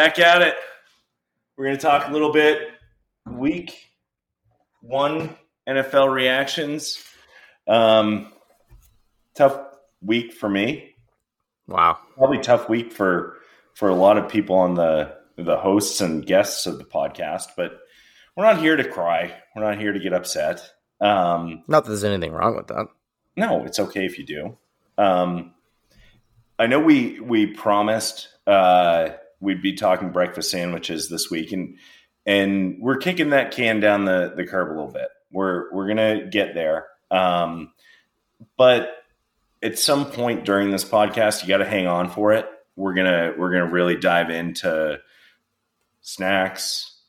back at it. We're going to talk a little bit week one NFL reactions. Um, tough week for me. Wow, probably tough week for for a lot of people on the the hosts and guests of the podcast. But we're not here to cry. We're not here to get upset. Um, not that there's anything wrong with that. No, it's okay if you do. Um, I know we we promised uh, we'd be talking breakfast sandwiches this week, and and we're kicking that can down the the curb a little bit. We're we're gonna get there, um, but at some point during this podcast, you got to hang on for it. We're gonna we're gonna really dive into snacks,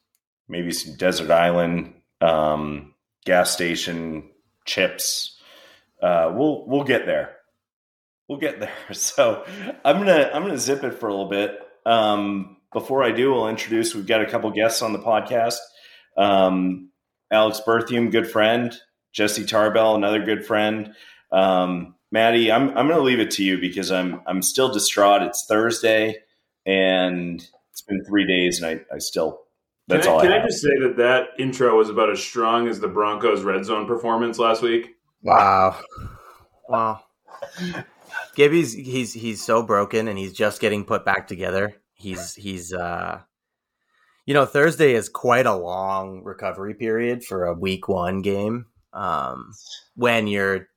maybe some desert island, um, gas station chips. Uh, we'll we'll get there we'll get there. So I'm gonna I'm gonna zip it for a little bit. Um, before I do, I'll introduce. We've got a couple guests on the podcast. Um, Alex Berthium, good friend. Jesse Tarbell, another good friend. Um, Maddie, I'm I'm gonna leave it to you because I'm I'm still distraught. It's Thursday, and it's been three days, and I, I still that's can I, all. Can I, I just say that that intro was about as strong as the Broncos red zone performance last week? Wow, wow. Gibby's he's he's so broken and he's just getting put back together. He's he's uh you know, Thursday is quite a long recovery period for a week one game. Um when you're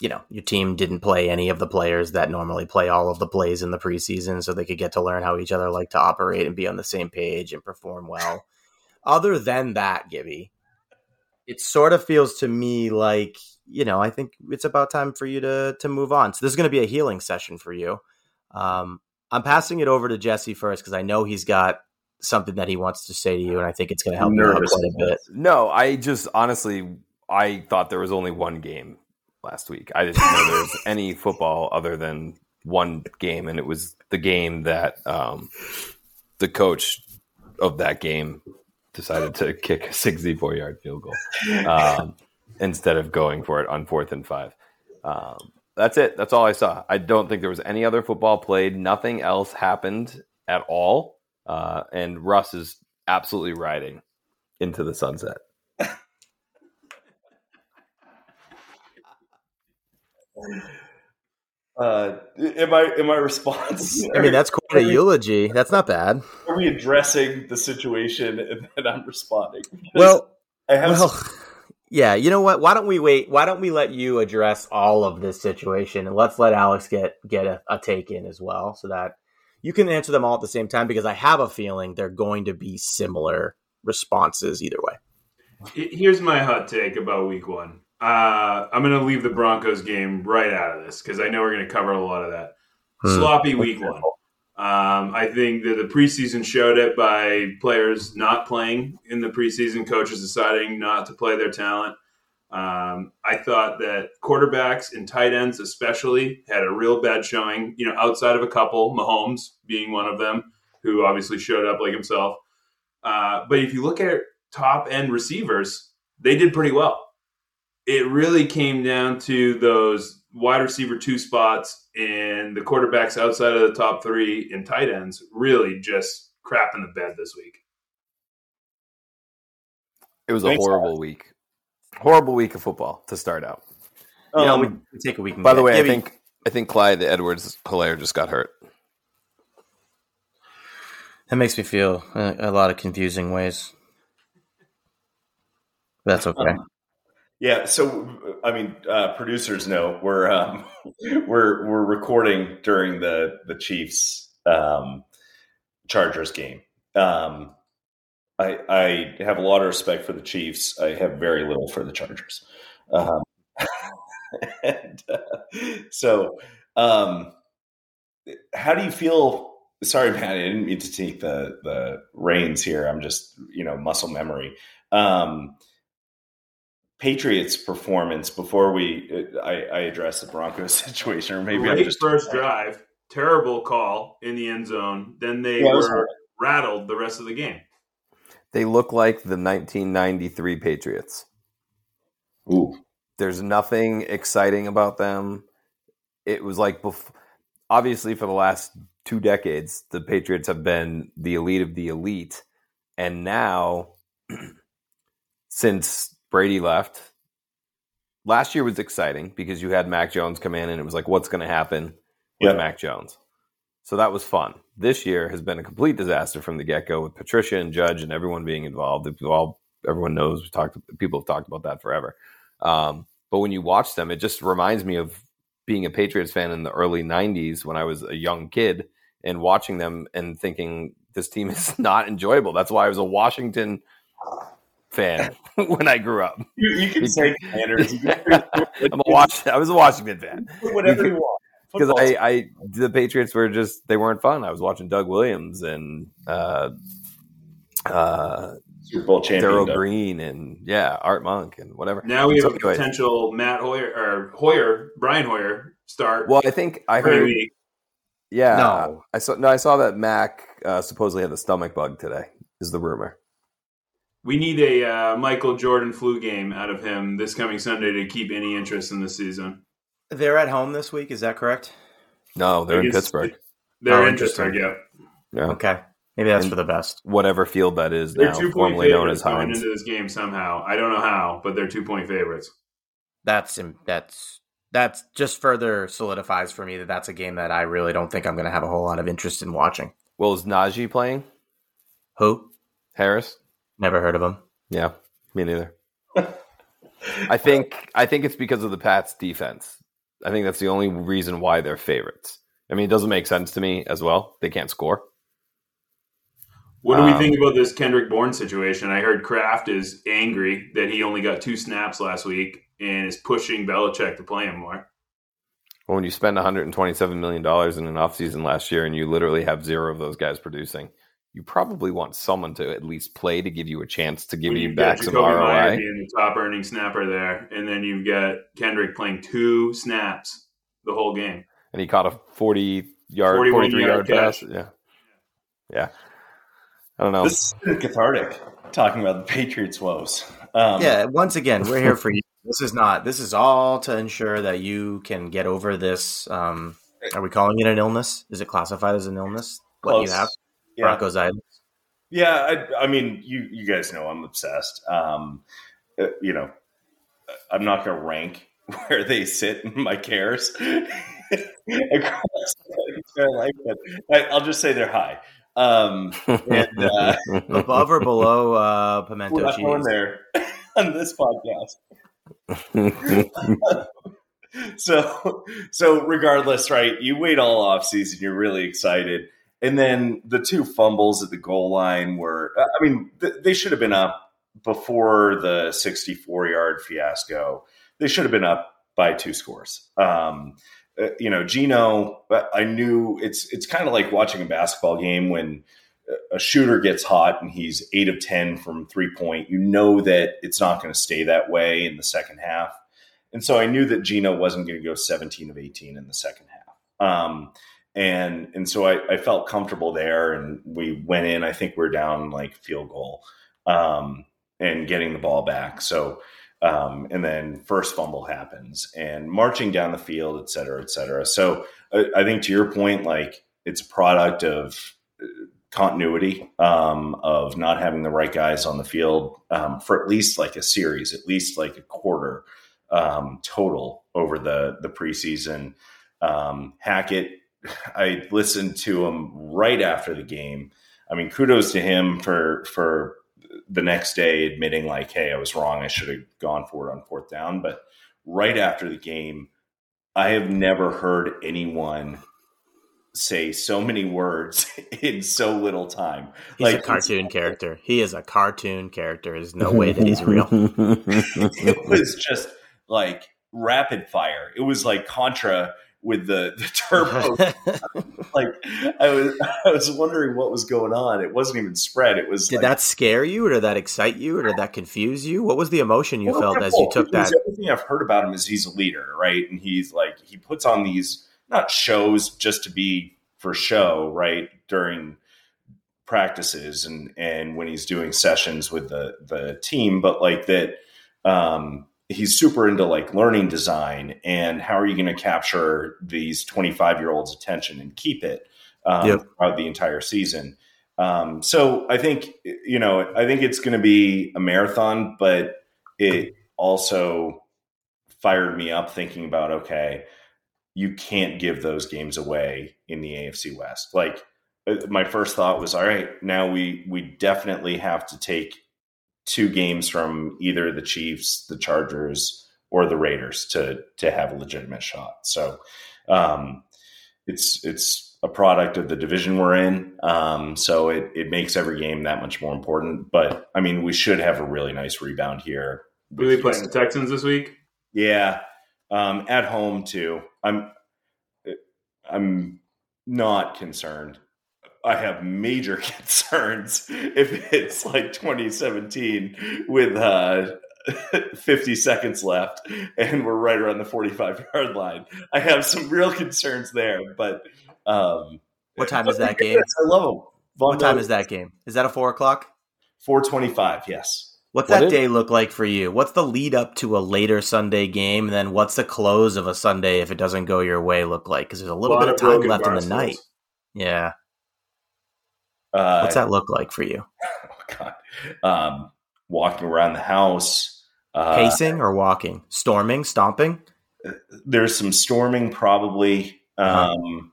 you know, your team didn't play any of the players that normally play all of the plays in the preseason so they could get to learn how each other like to operate and be on the same page and perform well. Other than that, Gibby, it sort of feels to me like you know I think it's about time for you to to move on. So this is going to be a healing session for you. Um, I'm passing it over to Jesse first because I know he's got something that he wants to say to you, and I think it's going to help you out quite a bit. No, I just honestly I thought there was only one game last week. I didn't know there was any football other than one game, and it was the game that um, the coach of that game decided to kick a 64 yard field goal um, instead of going for it on fourth and five. Um, that's it. That's all I saw. I don't think there was any other football played. Nothing else happened at all. Uh, and Russ is absolutely riding into the sunset. uh, am I am I response? I mean, that's quite a eulogy. That's not bad. Are we addressing the situation and then I'm responding? Because Well, I have well, yeah. You know what? Why don't we wait? Why don't we let you address all of this situation, and let's let Alex get get a, a take in as well, so that you can answer them all at the same time. Because I have a feeling they're going to be similar responses either way. Here's my hot take about week one. Uh, I'm going to leave the Broncos game right out of this because I know we're going to cover a lot of that. Hmm. Sloppy week one. Um, I think that the preseason showed it by players not playing in the preseason, coaches deciding not to play their talent. Um, I thought that quarterbacks and tight ends, especially, had a real bad showing. You know, outside of a couple, Mahomes being one of them, who obviously showed up like himself. Uh, but if you look at top end receivers, they did pretty well. It really came down to those wide receiver two spots and the quarterbacks outside of the top three and tight ends really just crap in the bed this week. It was a Thanks, horrible week. Horrible week of football to start out. You know, Um, we take a week. By the get- way, I Gibby, think I think Clyde Edwards Helaire just got hurt. that makes me feel a, a lot of confusing ways. That's okay. Yeah, so I mean, uh, producers know we're um, we're we're recording during the the Chiefs um, Chargers game. Um, I I have a lot of respect for the Chiefs. I have very little for the Chargers. Um, and, uh, so, um, how do you feel? Sorry, Matt, I didn't mean to take the the reins here. I'm just you know muscle memory. Um, Patriots performance before we uh, I, I address the Broncos situation, or maybe I'm just first drive, terrible call in the end zone. Then they Yeah, were rattled the rest of the game. They look like the 1993 Patriots. Ooh, There's nothing exciting about them. It was like, bef- obviously, for the last two decades, the Patriots have been the elite of the elite. And now, since Brady left, last year was exciting because you had Mac Jones come in and it was like, what's going to happen with. Mac Jones? So that was fun. This year has been a complete disaster from the get go with Patricia and Judge and everyone being involved. It- All everyone knows we talked. People have talked about that forever. Um, but when you watch them, it just reminds me of being a Patriots fan in the early '90s when I was a young kid and watching them and thinking this team is not enjoyable. That's why I was a Washington fan when I grew up. you, you can say Commanders. I'm a Wash- I was a Washington fan whatever you want. because I, I the Patriots were just they weren't fun. I was watching Doug Williams and uh, uh, Super Bowl champion. Darrell Green and yeah Art Monk and whatever. Now we have So a anyways, potential Matt Hoyer or Hoyer, Brian Hoyer start. Well, I think I heard. week. Yeah, No. I saw. No, I saw that Mac uh, supposedly had the stomach bug today. Is the rumor? We need a uh, Michael Jordan flu game out of him this coming Sunday to keep any interest in the season. They're at home this week. Is that correct? No, they're in Pittsburgh. They're Oh, in interesting. Pittsburgh, yeah. Yeah, Okay, maybe that's And- for the best. whatever field that is They're now, two point formerly known favorites as going Heinz. into this game somehow. I don't know how, but they're two point favorites. That's that's that's just further solidifies for me that that's a game that I really don't think I'm going to have a whole lot of interest in watching. Well, is Najee playing? Who? Harris? Never heard of him. Yeah, me neither. I think I think it's because of the Pats defense. I think that's the only reason why they're favorites. I mean, it doesn't make sense to me as well. They can't score. What do we Um, think about this Kendrick Bourne situation? I heard Kraft is angry that he only got two snaps last week and is pushing Belichick to play him more. Well, when you spend 127 million dollars in an offseason last year and you literally have zero of those guys producing, you probably want someone to at least play to give you a chance to give When you you've back some Jakobi Meyer ROI. being the top earning snapper there, and then you've got Kendrick playing two snaps the whole game. And he caught a 40 yard, 41 43 yard, yard pass. Yeah, yeah. I don't know. This is cathartic talking about the Patriots' woes. Um, yeah, once again, we're here for you. This is not. This is all to ensure that you can get over this. Um, are we calling it an illness? Is it classified as an illness? What close. you have? Yeah. Bronchitis. Yeah, I, I mean, you you guys know I'm obsessed. Um, uh, you know, I'm not going to rank where they sit in my cares across my life, but I, I'll just say they're high. Um, and uh, Above or below uh, we're pimento not going cheese? there on this podcast. so so regardless, right? You wait all off season, you're really excited. And then the two fumbles at the goal line were I mean, th- they should have been up before the 64 yard fiasco. They should have been up by two scores. Um, uh, you know, Geno, I knew it's it's kind of like watching a basketball game when a shooter gets hot and he's eight of 10 from three point. You know that it's not going to stay that way in the second half. And so I knew that Geno wasn't going to go 17 of 18 in the second half. Um, and and so I, I felt comfortable there, and we went in. I think we are down like field goal, um, and getting the ball back. So um, and then first fumble happens, and marching down the field, et cetera, et cetera. So uh, I think to your point, like it's a product of uh, continuity um, of not having the right guys on the field um, for at least like a series, at least like a quarter um, total over the the preseason. Um, Hackett, I listened to him right after the game. I mean, kudos to him for for the next day admitting like, "Hey, I was wrong. I should have gone for it on fourth down." But right after the game, I have never heard anyone say so many words in so little time. He's a Like, cartoon character. He is a cartoon character. There's no way that he's real. it was just like rapid fire. It was like Contra with the, the turbo. like I was I was wondering what was going on. It wasn't even spread. It was did like, that scare you, or did that excite you, or did that confuse you? What was the emotion you Well, felt as you took that? Everything I've heard about him is he's a leader, right? And he's like he puts on these not shows just to be for show, right? During practices and and when he's doing sessions with the the team, but like that um, he's super into like learning design and how are you going to capture these 25 year olds attention and keep it um, Yep. throughout the entire season um, so i think you know i think it's going to be a marathon but it also fired me up thinking about okay you can't give those games away in the afc west like uh, my first thought was all right now we we definitely have to take two games from either the Chiefs, the Chargers, or the Raiders to to have a legitimate shot. So um, it's it's a product of the division we're in. Um, so it it makes every game that much more important. But I mean, we should have a really nice rebound here. Who are they playing? The Texans this week? Yeah, um, at home too. I'm I'm not concerned. I have major concerns if it's like 2017 with uh, 50 seconds left and we're right around the 45 yard line. I have some real concerns there, but um, What time is that game? I love them. What time is that game? Is that a four o'clock? 425. Yes. What's What that is- day look like for you? What's the lead up to a later Sunday game? And then what's the close of a Sunday if it doesn't go your way look like? Because there's a little Lot bit of of time left in the night. Yeah. Uh, What's that look like for you? oh God. Um, walking around the house. Uh, Pacing or walking? Storming? Stomping? there's some storming probably Uh-huh. um,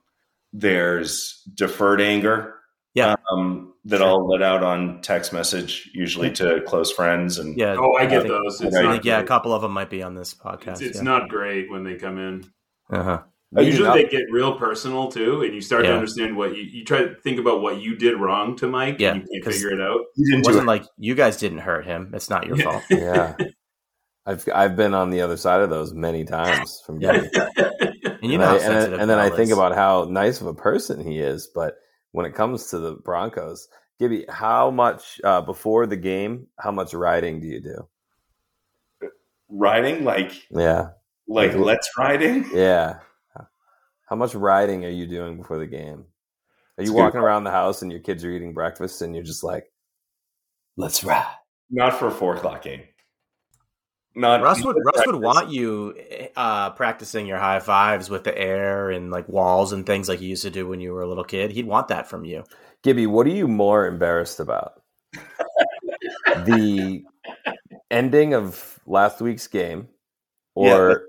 there's deferred anger Yeah. um, that Sure. i'll let out on text message usually to close friends and Yeah. Oh, I get think- those. It's I I not think, yeah, a couple of them might be on this podcast. it's yeah. not great when they come in. Uh-huh. Maybe Usually not- they get real personal too, and you start to understand what you, you try to think about what you did wrong to Mike, Yeah, and you can't 'cause- figure it out. you It didn't wasn't it. like you guys didn't hurt him. It's not your fault. yeah. I've I've been on the other side of those many times from Yeah. And you and, know I, and, and then I think about how nice of a person he is, but when it comes to the Broncos, Gibby, how much uh, before the game? How much riding do you do? riding like Yeah, like Like- let's riding yeah. How much riding are you doing before the game? Are It's you good walking around the house and your kids are eating breakfast and you're just like, "Let's ride." not for a four o'clock game not Russ would not Russ would want you uh, practicing your high fives with the air and like walls and things like you used to do when you were a little kid. He'd want that from you. Gibby, what are you more embarrassed about? the ending of last week's game or Yeah.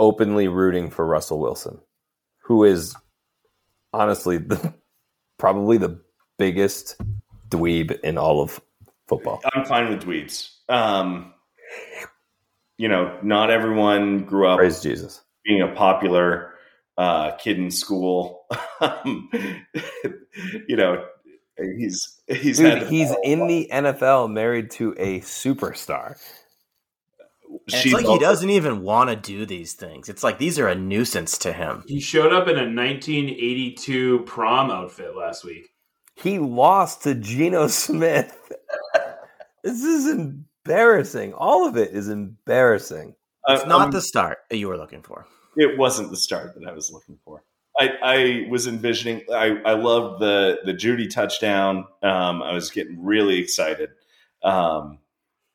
openly rooting for Russell Wilson, who is honestly the, probably the biggest dweeb in all of football. i'm fine with dweebs um you know not everyone grew up Praise Jesus. being a popular uh, kid in school. Um, you know, he's he's Dude, he's in the NFL married to a superstar. And she's it's like he doesn't even want to do these things. It's like these are a nuisance to him. He showed up in a 1982 prom outfit last week. He lost to Geno Smith. this is embarrassing. All of it is embarrassing. It's I- not I'm- the start that you were looking for. It wasn't the start that I was looking for. I, I was envisioning. I, I loved the the Jeudy touchdown. Um, I was getting really excited. Um,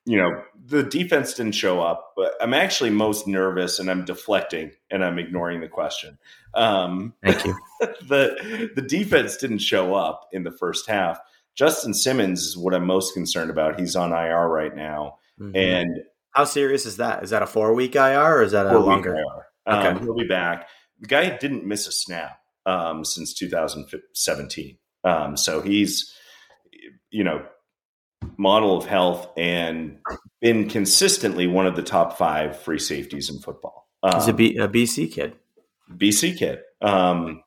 you know, the defense didn't show up, but I'm actually most nervous, and I'm deflecting, and I'm ignoring the question. Um, Thank you. the the defense didn't show up in the first half. Justin Simmons is what I'm most concerned about. He's on IR right now, Mhm. and How serious is that? Is that a four week IR or is that a longer? IR. Um, Okay. He'll be back. The guy didn't miss a snap um, since 2017, um, so he's you know model of health and been consistently one of the top five free safeties in football. Um, He's a, B, a BC kid. BC kid. Um,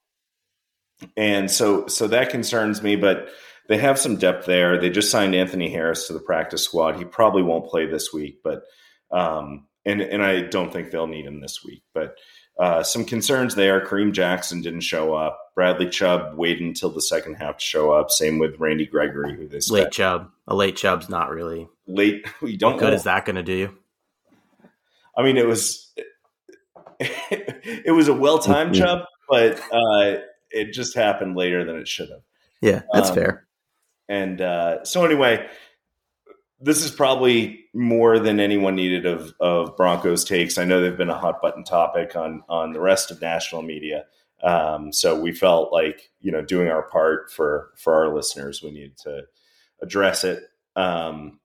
and so so that concerns me, but they have some depth there. They just signed Anthony Harris to the practice squad. He probably won't play this week, but um, and and I don't think they'll need him this week. But uh, some concerns there. Kareem Jackson didn't show up. Bradley Chubb waited until the second half to show up. Same with Randy Gregory, who they Late Chubb. A late Chubb's not really. late. We don't What good know. is that going to do you? I mean, it was it was a well timed Chubb, but uh, it just happened later than it should have. Yeah, that's Um, fair. and uh, so anyway, this is probably more than anyone needed of of Broncos takes. I know they've been a hot button topic on on the rest of national media. Um, so we felt like you know doing our part for for our listeners, we needed to address it. Um,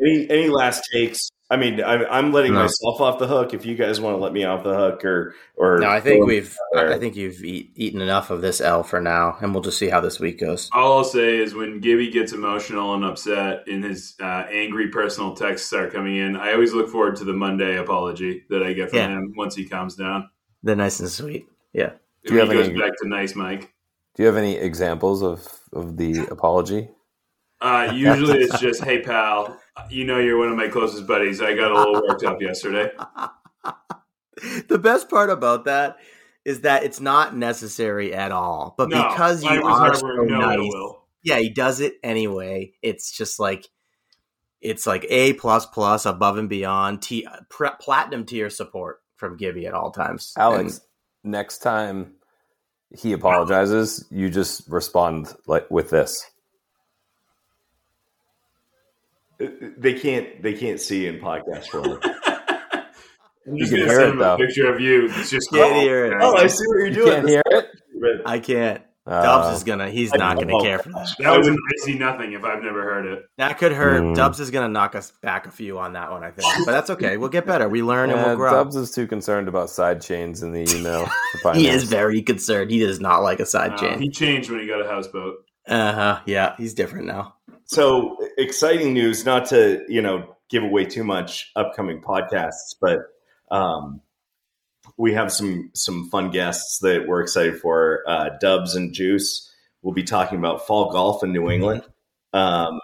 any any last takes? I mean, I'm, I'm letting No. myself off the hook. If you guys want to let me off the hook, or or No, I think we've. or- I think you've eat, eaten enough of this L for now, and we'll just see how this week goes. All I'll say is when Gibby gets emotional and upset and his uh, angry personal texts start coming in, I always look forward to the Monday apology that I get from Yeah. him once he calms down. They're nice and sweet. Yeah. Do you When have he goes any- back to nice Mike. Do you have any examples of of the apology? Uh, usually it's just, hey pal, you know you're one of my closest buddies. I got a little worked up yesterday. the best part about that is that it's not necessary at all, but No, because you are so no nice, yeah, he does it anyway. It's just like it's like a plus plus above and beyond T platinum tier support from Gibby at all times. Alex, next time he apologizes, you just respond like with this. They can't they can't see in podcast form. I'm just You gonna can hear send it, though. a picture of you. It's just Can't hear it. oh, I see what you're You doing. can't hear it. and I can't. Uh, Dubs is gonna. He's I not gonna care for that. That was an icy nothing if I've never heard it. That could hurt. Mm. Dubs is gonna knock us back a few on that one, I think. But that's okay. We'll get better. We learn and uh, we'll grow. Dubs is too concerned about side chains in the email. he is very concerned. He does not like a side Uh, chain. he changed when he got a houseboat. Uh huh. Yeah, he's different now. So exciting news! Not to you know give away too much upcoming podcasts, but um, we have some some fun guests that we're excited for. Uh, Dubs and Juice we will be talking about fall golf in New England. Um,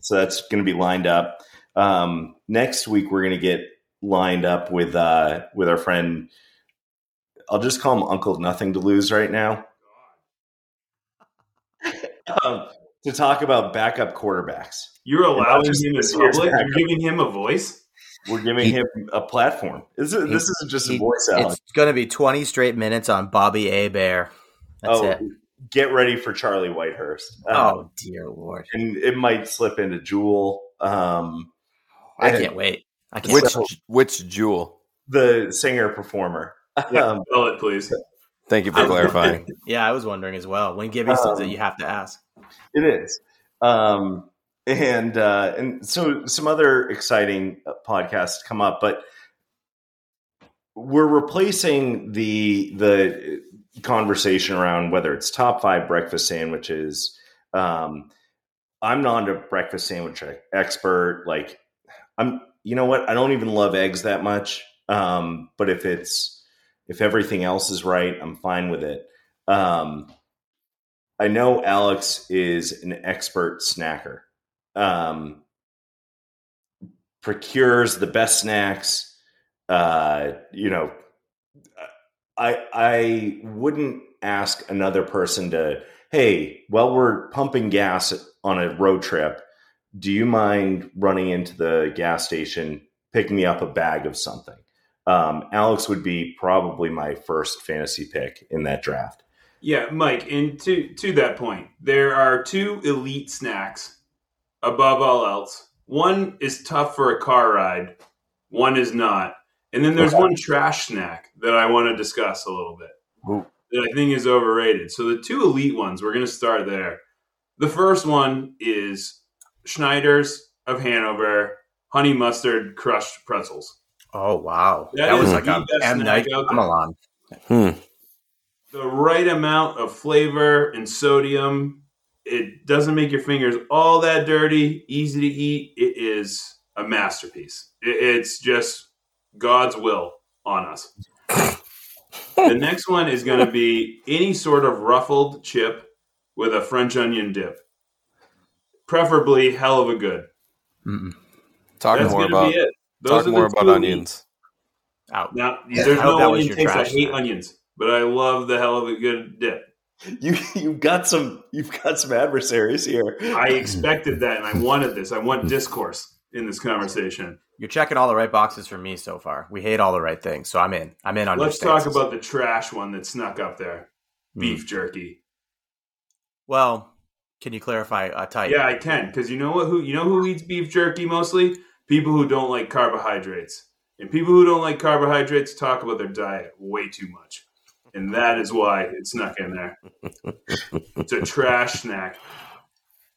so that's going to be lined up. Um, next week we're going to get lined up with uh, with our friend. I'll just call him Uncle Nothing to Lose right now. um, to talk about backup quarterbacks. You're allowing just him in this public. You're giving him a voice. We're giving He- him a platform. This, is, he- this isn't just a voice out. It's going to be 20 straight minutes on Bobby A. Bear. That's oh, it. get ready for Charlie Whitehurst. Um, Oh, dear Lord. and it might slip into Jewel, um, I and can't wait. I can't Which wait. which jewel? the singer performer. Yeah, Um, spell it, please. Thank you for clarifying. Yeah, I was wondering as well. When Gibby says Um, it, you have to ask. It is. Um, and uh, and so some other exciting uh, podcasts come up, but we're replacing the the conversation around whether it's top five breakfast sandwiches. Um, I'm not a breakfast sandwich expert. Like I'm, you know what? I don't even love eggs that much. Um, but if it's if everything else is right, I'm fine with it. Um, I know Alex is an expert snacker. Um, procures the best snacks. Uh, you know, I I wouldn't ask another person to, hey, while we're pumping gas on a road trip, do you mind running into the gas station, picking me up a bag of something? Um, Alex would be probably my first fantasy pick in that draft. Yeah, Mike, and to to that point, there are two elite snacks above all else. One is tough for a car ride, one is not. And then there's Okay. one trash snack that I want to discuss a little bit Ooh. that I think is overrated. So the two elite ones, we're going to start there. The first one is Snyder's of Hanover honey mustard crushed pretzels. Oh, wow. That That, was like the a best M. Night out there. Shyamalan. Hmm. the right amount of flavor and sodium. It doesn't make your fingers all that dirty, easy to eat. It is a masterpiece. It- It's just God's will on us. the next one is going to be any sort of ruffled chip with a French onion dip, preferably hell of a good. Mm-mm. Talk That's more about be it. talk are more about onions. Out. Now, Yeah, there's I no that was onion your taste. I hate onions, but I love the hell of a good dip. You you've got some you've got some adversaries here. I expected that, and I wanted this. I want discourse in this conversation. You're checking all the right boxes for me so far. We hate all the right things, so I'm in. I'm in on this. Let's your talk about the trash one that snuck up there. Hmm. Beef jerky. Well, Can you clarify a type? Yeah, I can because you know what? Who you know who eats beef jerky mostly? People who don't like carbohydrates, and people who don't like carbohydrates talk about their diet way too much, and that is why it's snuck in there. it's a trash snack.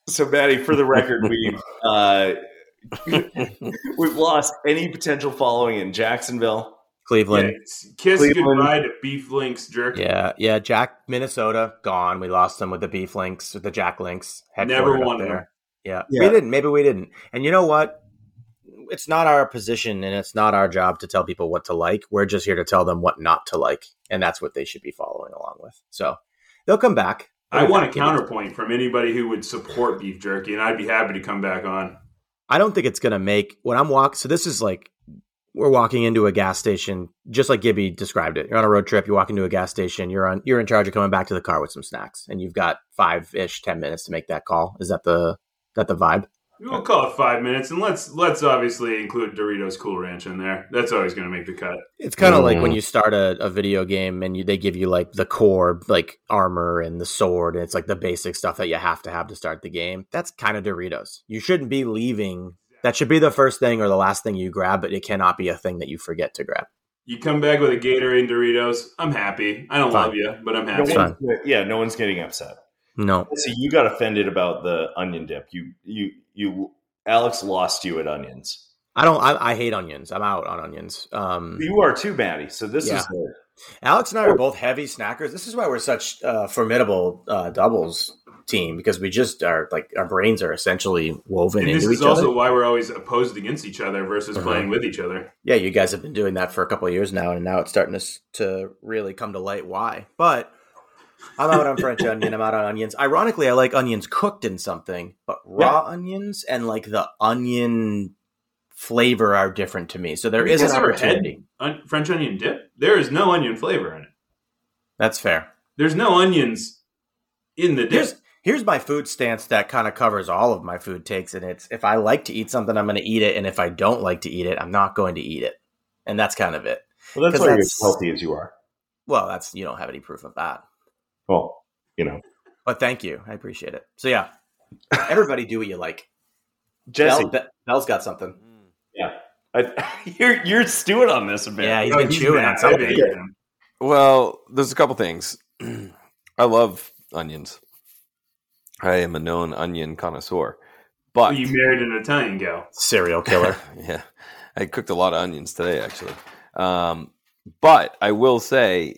So, Maddie, for the record, we've uh, we've lost any potential following in Jacksonville. Cleveland. Yeah, kiss Cleveland. goodbye to beef links jerky. Yeah, yeah. Jack, Minnesota, gone. We lost them with the beef links, with the Jack Link's. Never won there. Yeah. Yeah. we didn't. Maybe we didn't. And you know what? It's not our position, and it's not our job to tell people what to like. We're just here to tell them what not to like, and that's what they should be following along with. So they'll come back. I They'll want a counterpoint from anybody who would support beef jerky, and I'd be happy to come back on. I don't think it's going to make when I'm walking. So this is like we're walking into a gas station, just like Gibby described it. You're on a road trip. You walk into a gas station. You're on. You're in charge of coming back to the car with some snacks, and you've got five ish, ten minutes to make that call. Is that the that the vibe? We'll call it five minutes, and let's let's obviously include Doritos Cool Ranch in there. That's always going to make the cut. It's kind of like Mm. when you start a, a video game and you, they give you like the core like armor and the sword, and it's like the basic stuff that you have to have to start the game. That's kind of Doritos. You shouldn't be leaving. That should be the first thing or the last thing you grab, but it cannot be a thing that you forget to grab. You come back with a Gatorade and Doritos. I'm happy. I don't Fine. love you, but I'm happy. That's yeah, no one's getting upset. No, So you got offended about the onion dip. You you you Alex lost you at onions. I don't. I, I hate onions. I'm out on onions. Um, You are too, Maddie. So this Yeah. is the, Alex and I are both heavy snackers. This is why we're such uh, formidable uh, doubles team because we just are like our brains are essentially woven And this into is each also other. why we're always opposed against each other versus Uh-huh. playing with each other. Yeah, you guys have been doing that for a couple of years now, and now it's starting to to really come to light why. But I'm out on French onion. I'm out on onions. Ironically, I like onions cooked in something, but raw onions and like the onion flavor are different to me. So there is an guys ever had opportunity. On- French onion dip. There is no onion flavor in it. That's fair. There's no onions in the dip. Here's here's my food stance that kind of covers all of my food takes, and it's if I like to eat something, I'm going to eat it, and if I don't like to eat it, I'm not going to eat it, and that's kind of it. well, that's why you're as healthy as you are. Well, that's you don't have any proof of that, Well, you know, but thank you, I appreciate it. So yeah, everybody do what you like. Jesse. Bell, Bell's got something. I, you're you're stewing on this a bit. Yeah, he's been he's chewing mad. on something. I hate him. Well, there's a couple things. I love onions. I am a known onion connoisseur. But You married an Italian gal. Serial killer. yeah, I cooked a lot of onions today, actually. Um, but I will say,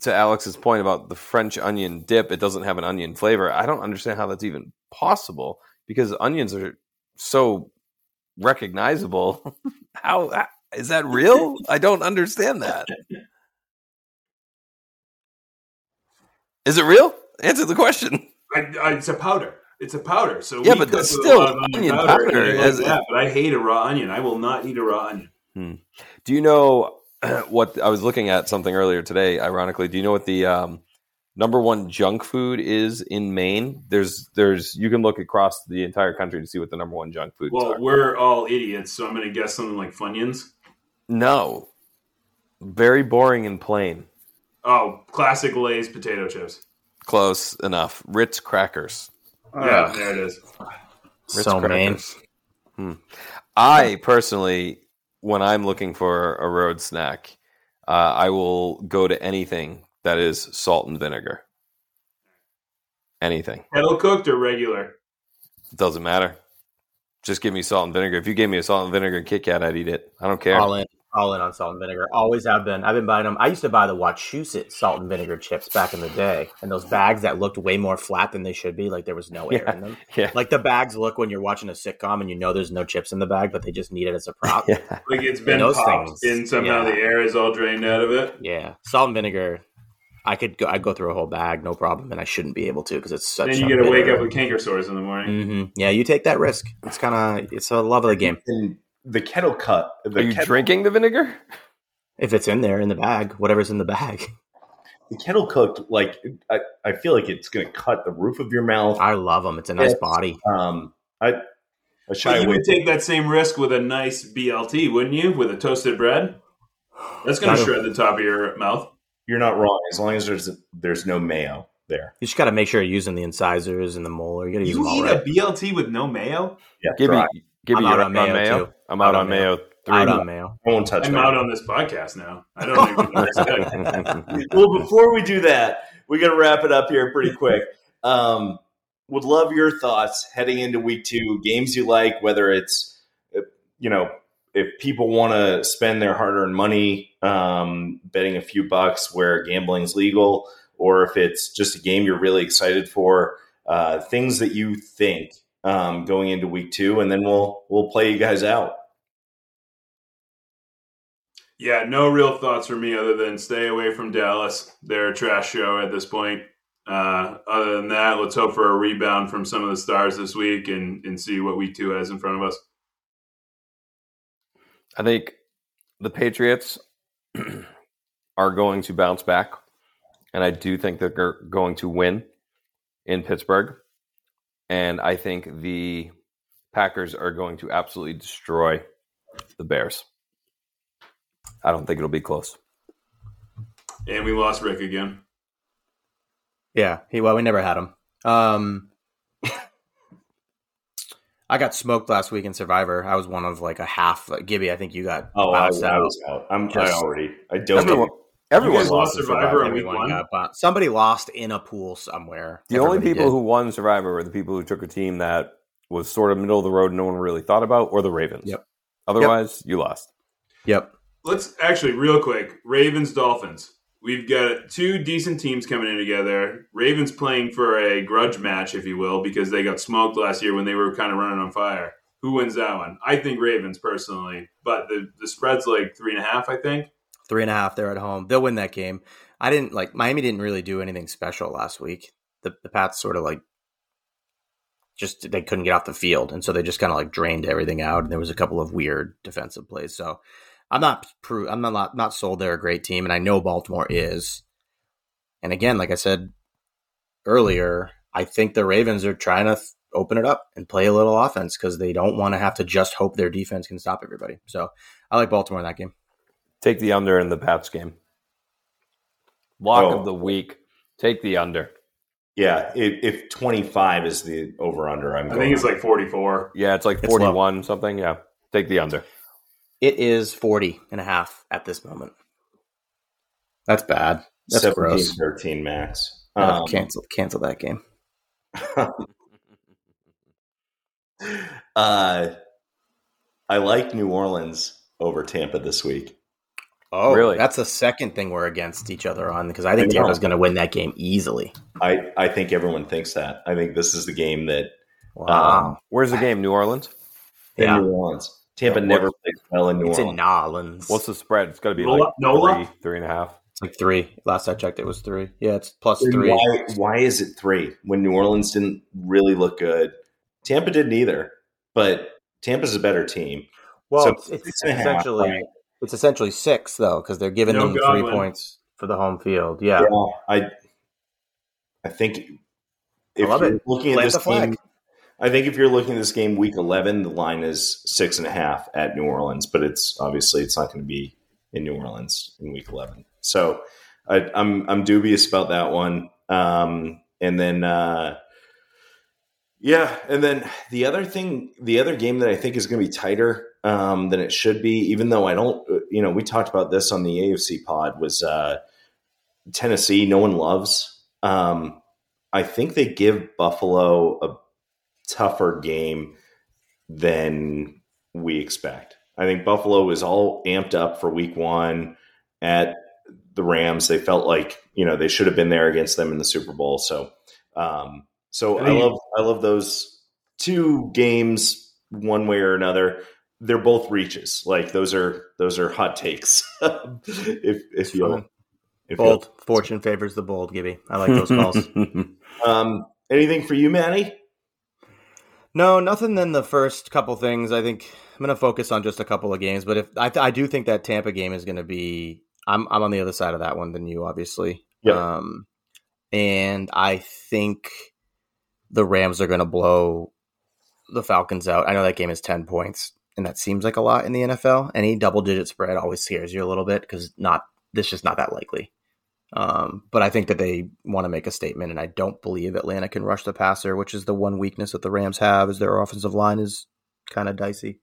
to Alex's point about the French onion dip, it doesn't have an onion flavor. I don't understand how that's even possible because onions are so recognizable. how uh, is that real? I don't understand that. Is it real? Answer the question. I, I, it's a powder. It's a powder. So Yeah, but that's still onion powder I like that, but I hate a raw onion. I will not eat a raw onion. Hmm. Do you know what I was looking at something earlier today? Ironically, do you know what the um, number one junk food is in Maine? There's, there's, you can look across the entire country to see what the number one junk food. Well, are. we're all idiots, so I'm going to guess something like Funyuns. No, very boring and plain. Oh, classic Lay's potato chips. Close enough. Ritz crackers. Yeah, there it is. Ritz so mean. crackers. Hmm. I personally, when I'm looking for a road snack, uh, I will go to anything that is salt and vinegar. Anything. Kettle cooked or regular? Doesn't matter. Just give me salt and vinegar. If you gave me a salt and vinegar Kit Kat, I'd eat it. I don't care. All in, all in on salt and vinegar. Always have been. I've been buying them. I used to buy the Wachusett salt and vinegar chips back in the day, and those bags that looked way more flat than they should be, like there was no air Yeah. in them. Yeah. Like the bags look when you're watching a sitcom and you know there's no chips in the bag, but they just need it as a prop. Yeah. Like it's been those popped, things, and somehow yeah. the air is all drained out of it. Yeah, salt and vinegar. I could go. I'd go through a whole bag, no problem, and I shouldn't be able to because it's such. A Then you get to wake up with canker sores in the morning. hmm Yeah, you take that risk. It's kind of it's a love of the game. And the kettle cut. The Are you kettle, drinking the vinegar? If it's in there in the bag, whatever's in the bag, The kettle cooked. Like I, I feel like it's going to cut the roof of your mouth. I love them. It's a nice Yes. body. Um, I, I shy But you away. would take that same risk with a nice BLT, wouldn't you? With a toasted bread? That's going to shred the top of your mouth. You're not wrong. As long as there's there's no mayo. there. You just got to make sure you're using the incisors and the molar. You got to use You them all eat right. a BLT with no mayo? Yeah, Gibby, try. Gibby, I'm you're out up on on mayo, mayo. too. I'm Out out on on mayo. mayo. Three. Out on mayo. I won't touch I'm mayo. out on this podcast now. I don't even know what to say. well, before we do that, we got to wrap it up here pretty quick. Um, would love your thoughts heading into week two. Games you like, whether it's uh, you know if people want to spend their hard-earned money um, betting a few bucks where gambling's legal, or if it's just a game you're really excited for. Uh, things that you think um, going into week two, and then we'll we'll play you guys out. Yeah, no real thoughts for me other than stay away from Dallas. They're a trash show at this point. Uh, other than that, let's hope for a rebound from some of the stars this week and, and see what week two has in front of us. I think the Patriots are going to bounce back, and I do think that they're going to win in Pittsburgh. And I think the Packers are going to absolutely destroy the Bears. I don't think it'll be close. And we lost Rick again. Yeah, he well, we never had him. Um, I got smoked last week in Survivor. I was one of like a half. Like, Gibby, I think you got Oh, I, I was out. I'm I already. I don't. Everyone, everyone guys lost lost in Survivor Survivor. in week Everyone one? got bounced. Somebody lost in a pool somewhere. The only people did. who won Survivor were the people who took a team that was sort of middle of the road, no one really thought about, or the Ravens. Yep. Otherwise, you lost. Yep. Let's actually, real quick Ravens, Dolphins. We've got two decent teams coming in together. Ravens playing for a grudge match, if you will, because they got smoked last year when they were kind of running on fire. Who wins that one? I think Ravens personally, but the, the spread's like three and a half, I think. Three and a half. They're at home. They'll win that game. I didn't like Miami. Didn't really do anything special last week. The the Pats sort of like just they couldn't get off the field, and so they just kind of like drained everything out. And there was a couple of weird defensive plays. So I'm not pro- I'm not not sold they're a great team, and I know Baltimore is. And again, like I said earlier, I think the Ravens are trying to th- open it up and play a little offense because they don't want to have to just hope their defense can stop everybody. So I like Baltimore in that game. Take the under in the Pats game. Lock Oh. of the week. Take the under. Yeah, if, if 25 is the over under, I'm I going. think it's like 44. Yeah, it's like It's 41 something. Yeah. Take the under. It is 40 and a half at this moment. That's bad. That's 17, gross. 13 max. Uh, Um, cancel cancel that game. uh, I like New Orleans over Tampa this week. Oh, Really? That's the second thing we're against each other on because I think I. Tampa's going to win that game easily. I, I think everyone thinks that. I think this is the game that Wow. Um, Where's the game? New Orleans? in Yeah. New Orleans. Tampa Yeah, never what- plays well in New it's Orleans. in Nolans. What's the spread? It's got to be Nola- like Nola? three, three and a half. It's like three. Last I checked, it was three. Yeah, it's plus And three. Why, why is it three when New Orleans didn't really look good? Tampa didn't either, but Tampa's a better team. Well, So it's, it's six and a half, essentially right? It's essentially six though because they're giving No them three points for the home field. Yeah, Yeah, I I think if love you're it. looking at this flag. game, I think if you're looking at this game week eleven, the line is six and a half at New Orleans, but it's obviously it's not going to be in New Orleans in week eleven. So I, I'm I'm dubious about that one. Um, and then uh, yeah, and then the other thing, the other game that I think is going to be tighter um, than it should be, even though I don't, you know, we talked about this on the AFC pod was uh, Tennessee. No one loves. Um, I think they give Buffalo a tougher game than we expect. I think Buffalo is all amped up for Week One at the Rams. They felt like you know they should have been there against them in the Super Bowl. So, um, so I I love I love those two games one way or another. They're both reaches. Like those are those are hot takes. if if you fine. if bold. Fortune favors the bold. Gibby, I like those calls. um, anything for you, Manny? No, nothing than the first couple things. I think I'm going to focus on just a couple of games, but if I, I do think that Tampa game is going to be, I'm I'm on the other side of that one than you, obviously. Yeah. Um, and I think the Rams are going to blow the Falcons out. I know that game is ten points, and that seems like a lot in the NFL. Any double digit spread always scares you a little bit because not this just not that likely. Um, but I think that they want to make a statement, and I don't believe Atlanta can rush the passer, which is the one weakness that the Rams have, is their offensive line is kind of dicey.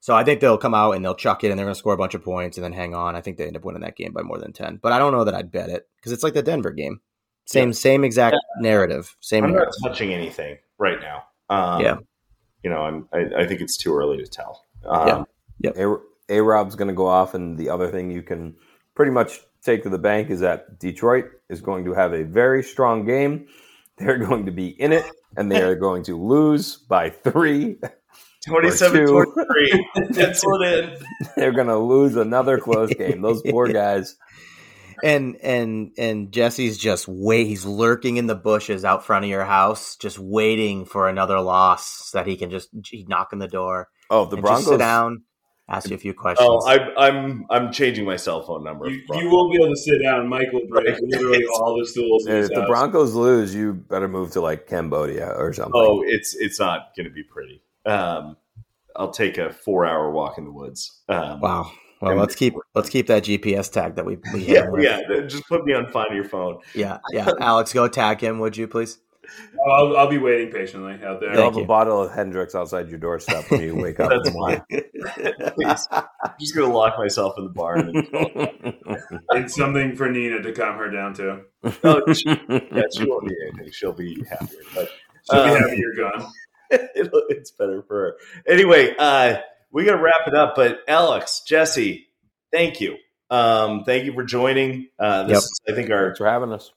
So I think they'll come out and they'll chuck it, and they're going to score a bunch of points and then hang on. I think they end up winning that game by more than ten, but I don't know that I'd bet it because it's like the Denver game, same yeah. same exact yeah. narrative. Same. I'm narrative. not touching anything right now. Um, yeah. You know, I'm, I, I think it's too early to tell. Um, yeah. Yep. A Rob's going to go off, and the other thing you can pretty much take to the bank is that Detroit is going to have a very strong game. They're going to be in it, and they are going to lose by three. 27 23. Pencil it in. They're going to lose another close game. Those poor guys. And and and Jesse's just wait. He's lurking in the bushes out front of your house, just waiting for another loss that he can just he knock on the door. Oh, the Broncos sit down ask you a few questions. Oh, I'm I'm I'm changing my cell phone number. You, you won't be able to sit down. Mike will break literally all the stools. if the Broncos lose, you better move to like Cambodia or something. Oh, it's it's not going to be pretty. Um, I'll take a four hour walk in the woods. Um, wow. Well, let's keep let's keep that GPS tag that we, we yeah yeah. Just put me on find your phone. Yeah yeah. Alex, go tag him, would you please? I'll, I'll, be waiting patiently out there. You'll have a bottle of Hendrick's outside your doorstep when you wake up. That's fine. Please. I'm just going to lock myself in the barn. And it's something for Nina to calm her down to. Oh, she, yeah, she won't need anything. She'll be happier. But, She'll um, be happy you're gone. it's better for her. Anyway, uh, we got to wrap it up. But Alex, Jesse, thank you. Um, thank you for joining. Uh, this yep. is, I think, our Thanks for having us.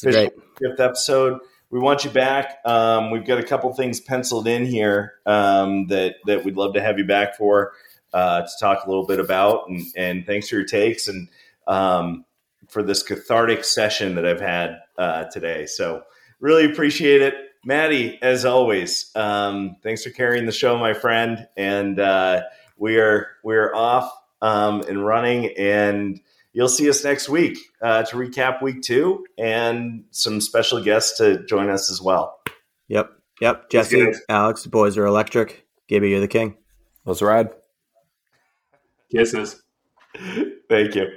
Great. fifth episode we want you back. Um, we've got a couple things penciled in here um, that that we'd love to have you back for uh, to talk a little bit about. And, and thanks for your takes and um, for this cathartic session that I've had uh, today. So really appreciate it, Matty. As always, um, thanks for carrying the show, my friend. And uh, we are we are off um, and running and you'll see us next week uh, to recap week two and some special guests to join us as well. Yep. Yep. Jesse, Alex, the boys are electric. Gibby, you're the king. Let's ride. Kisses. Thank you. Thank you.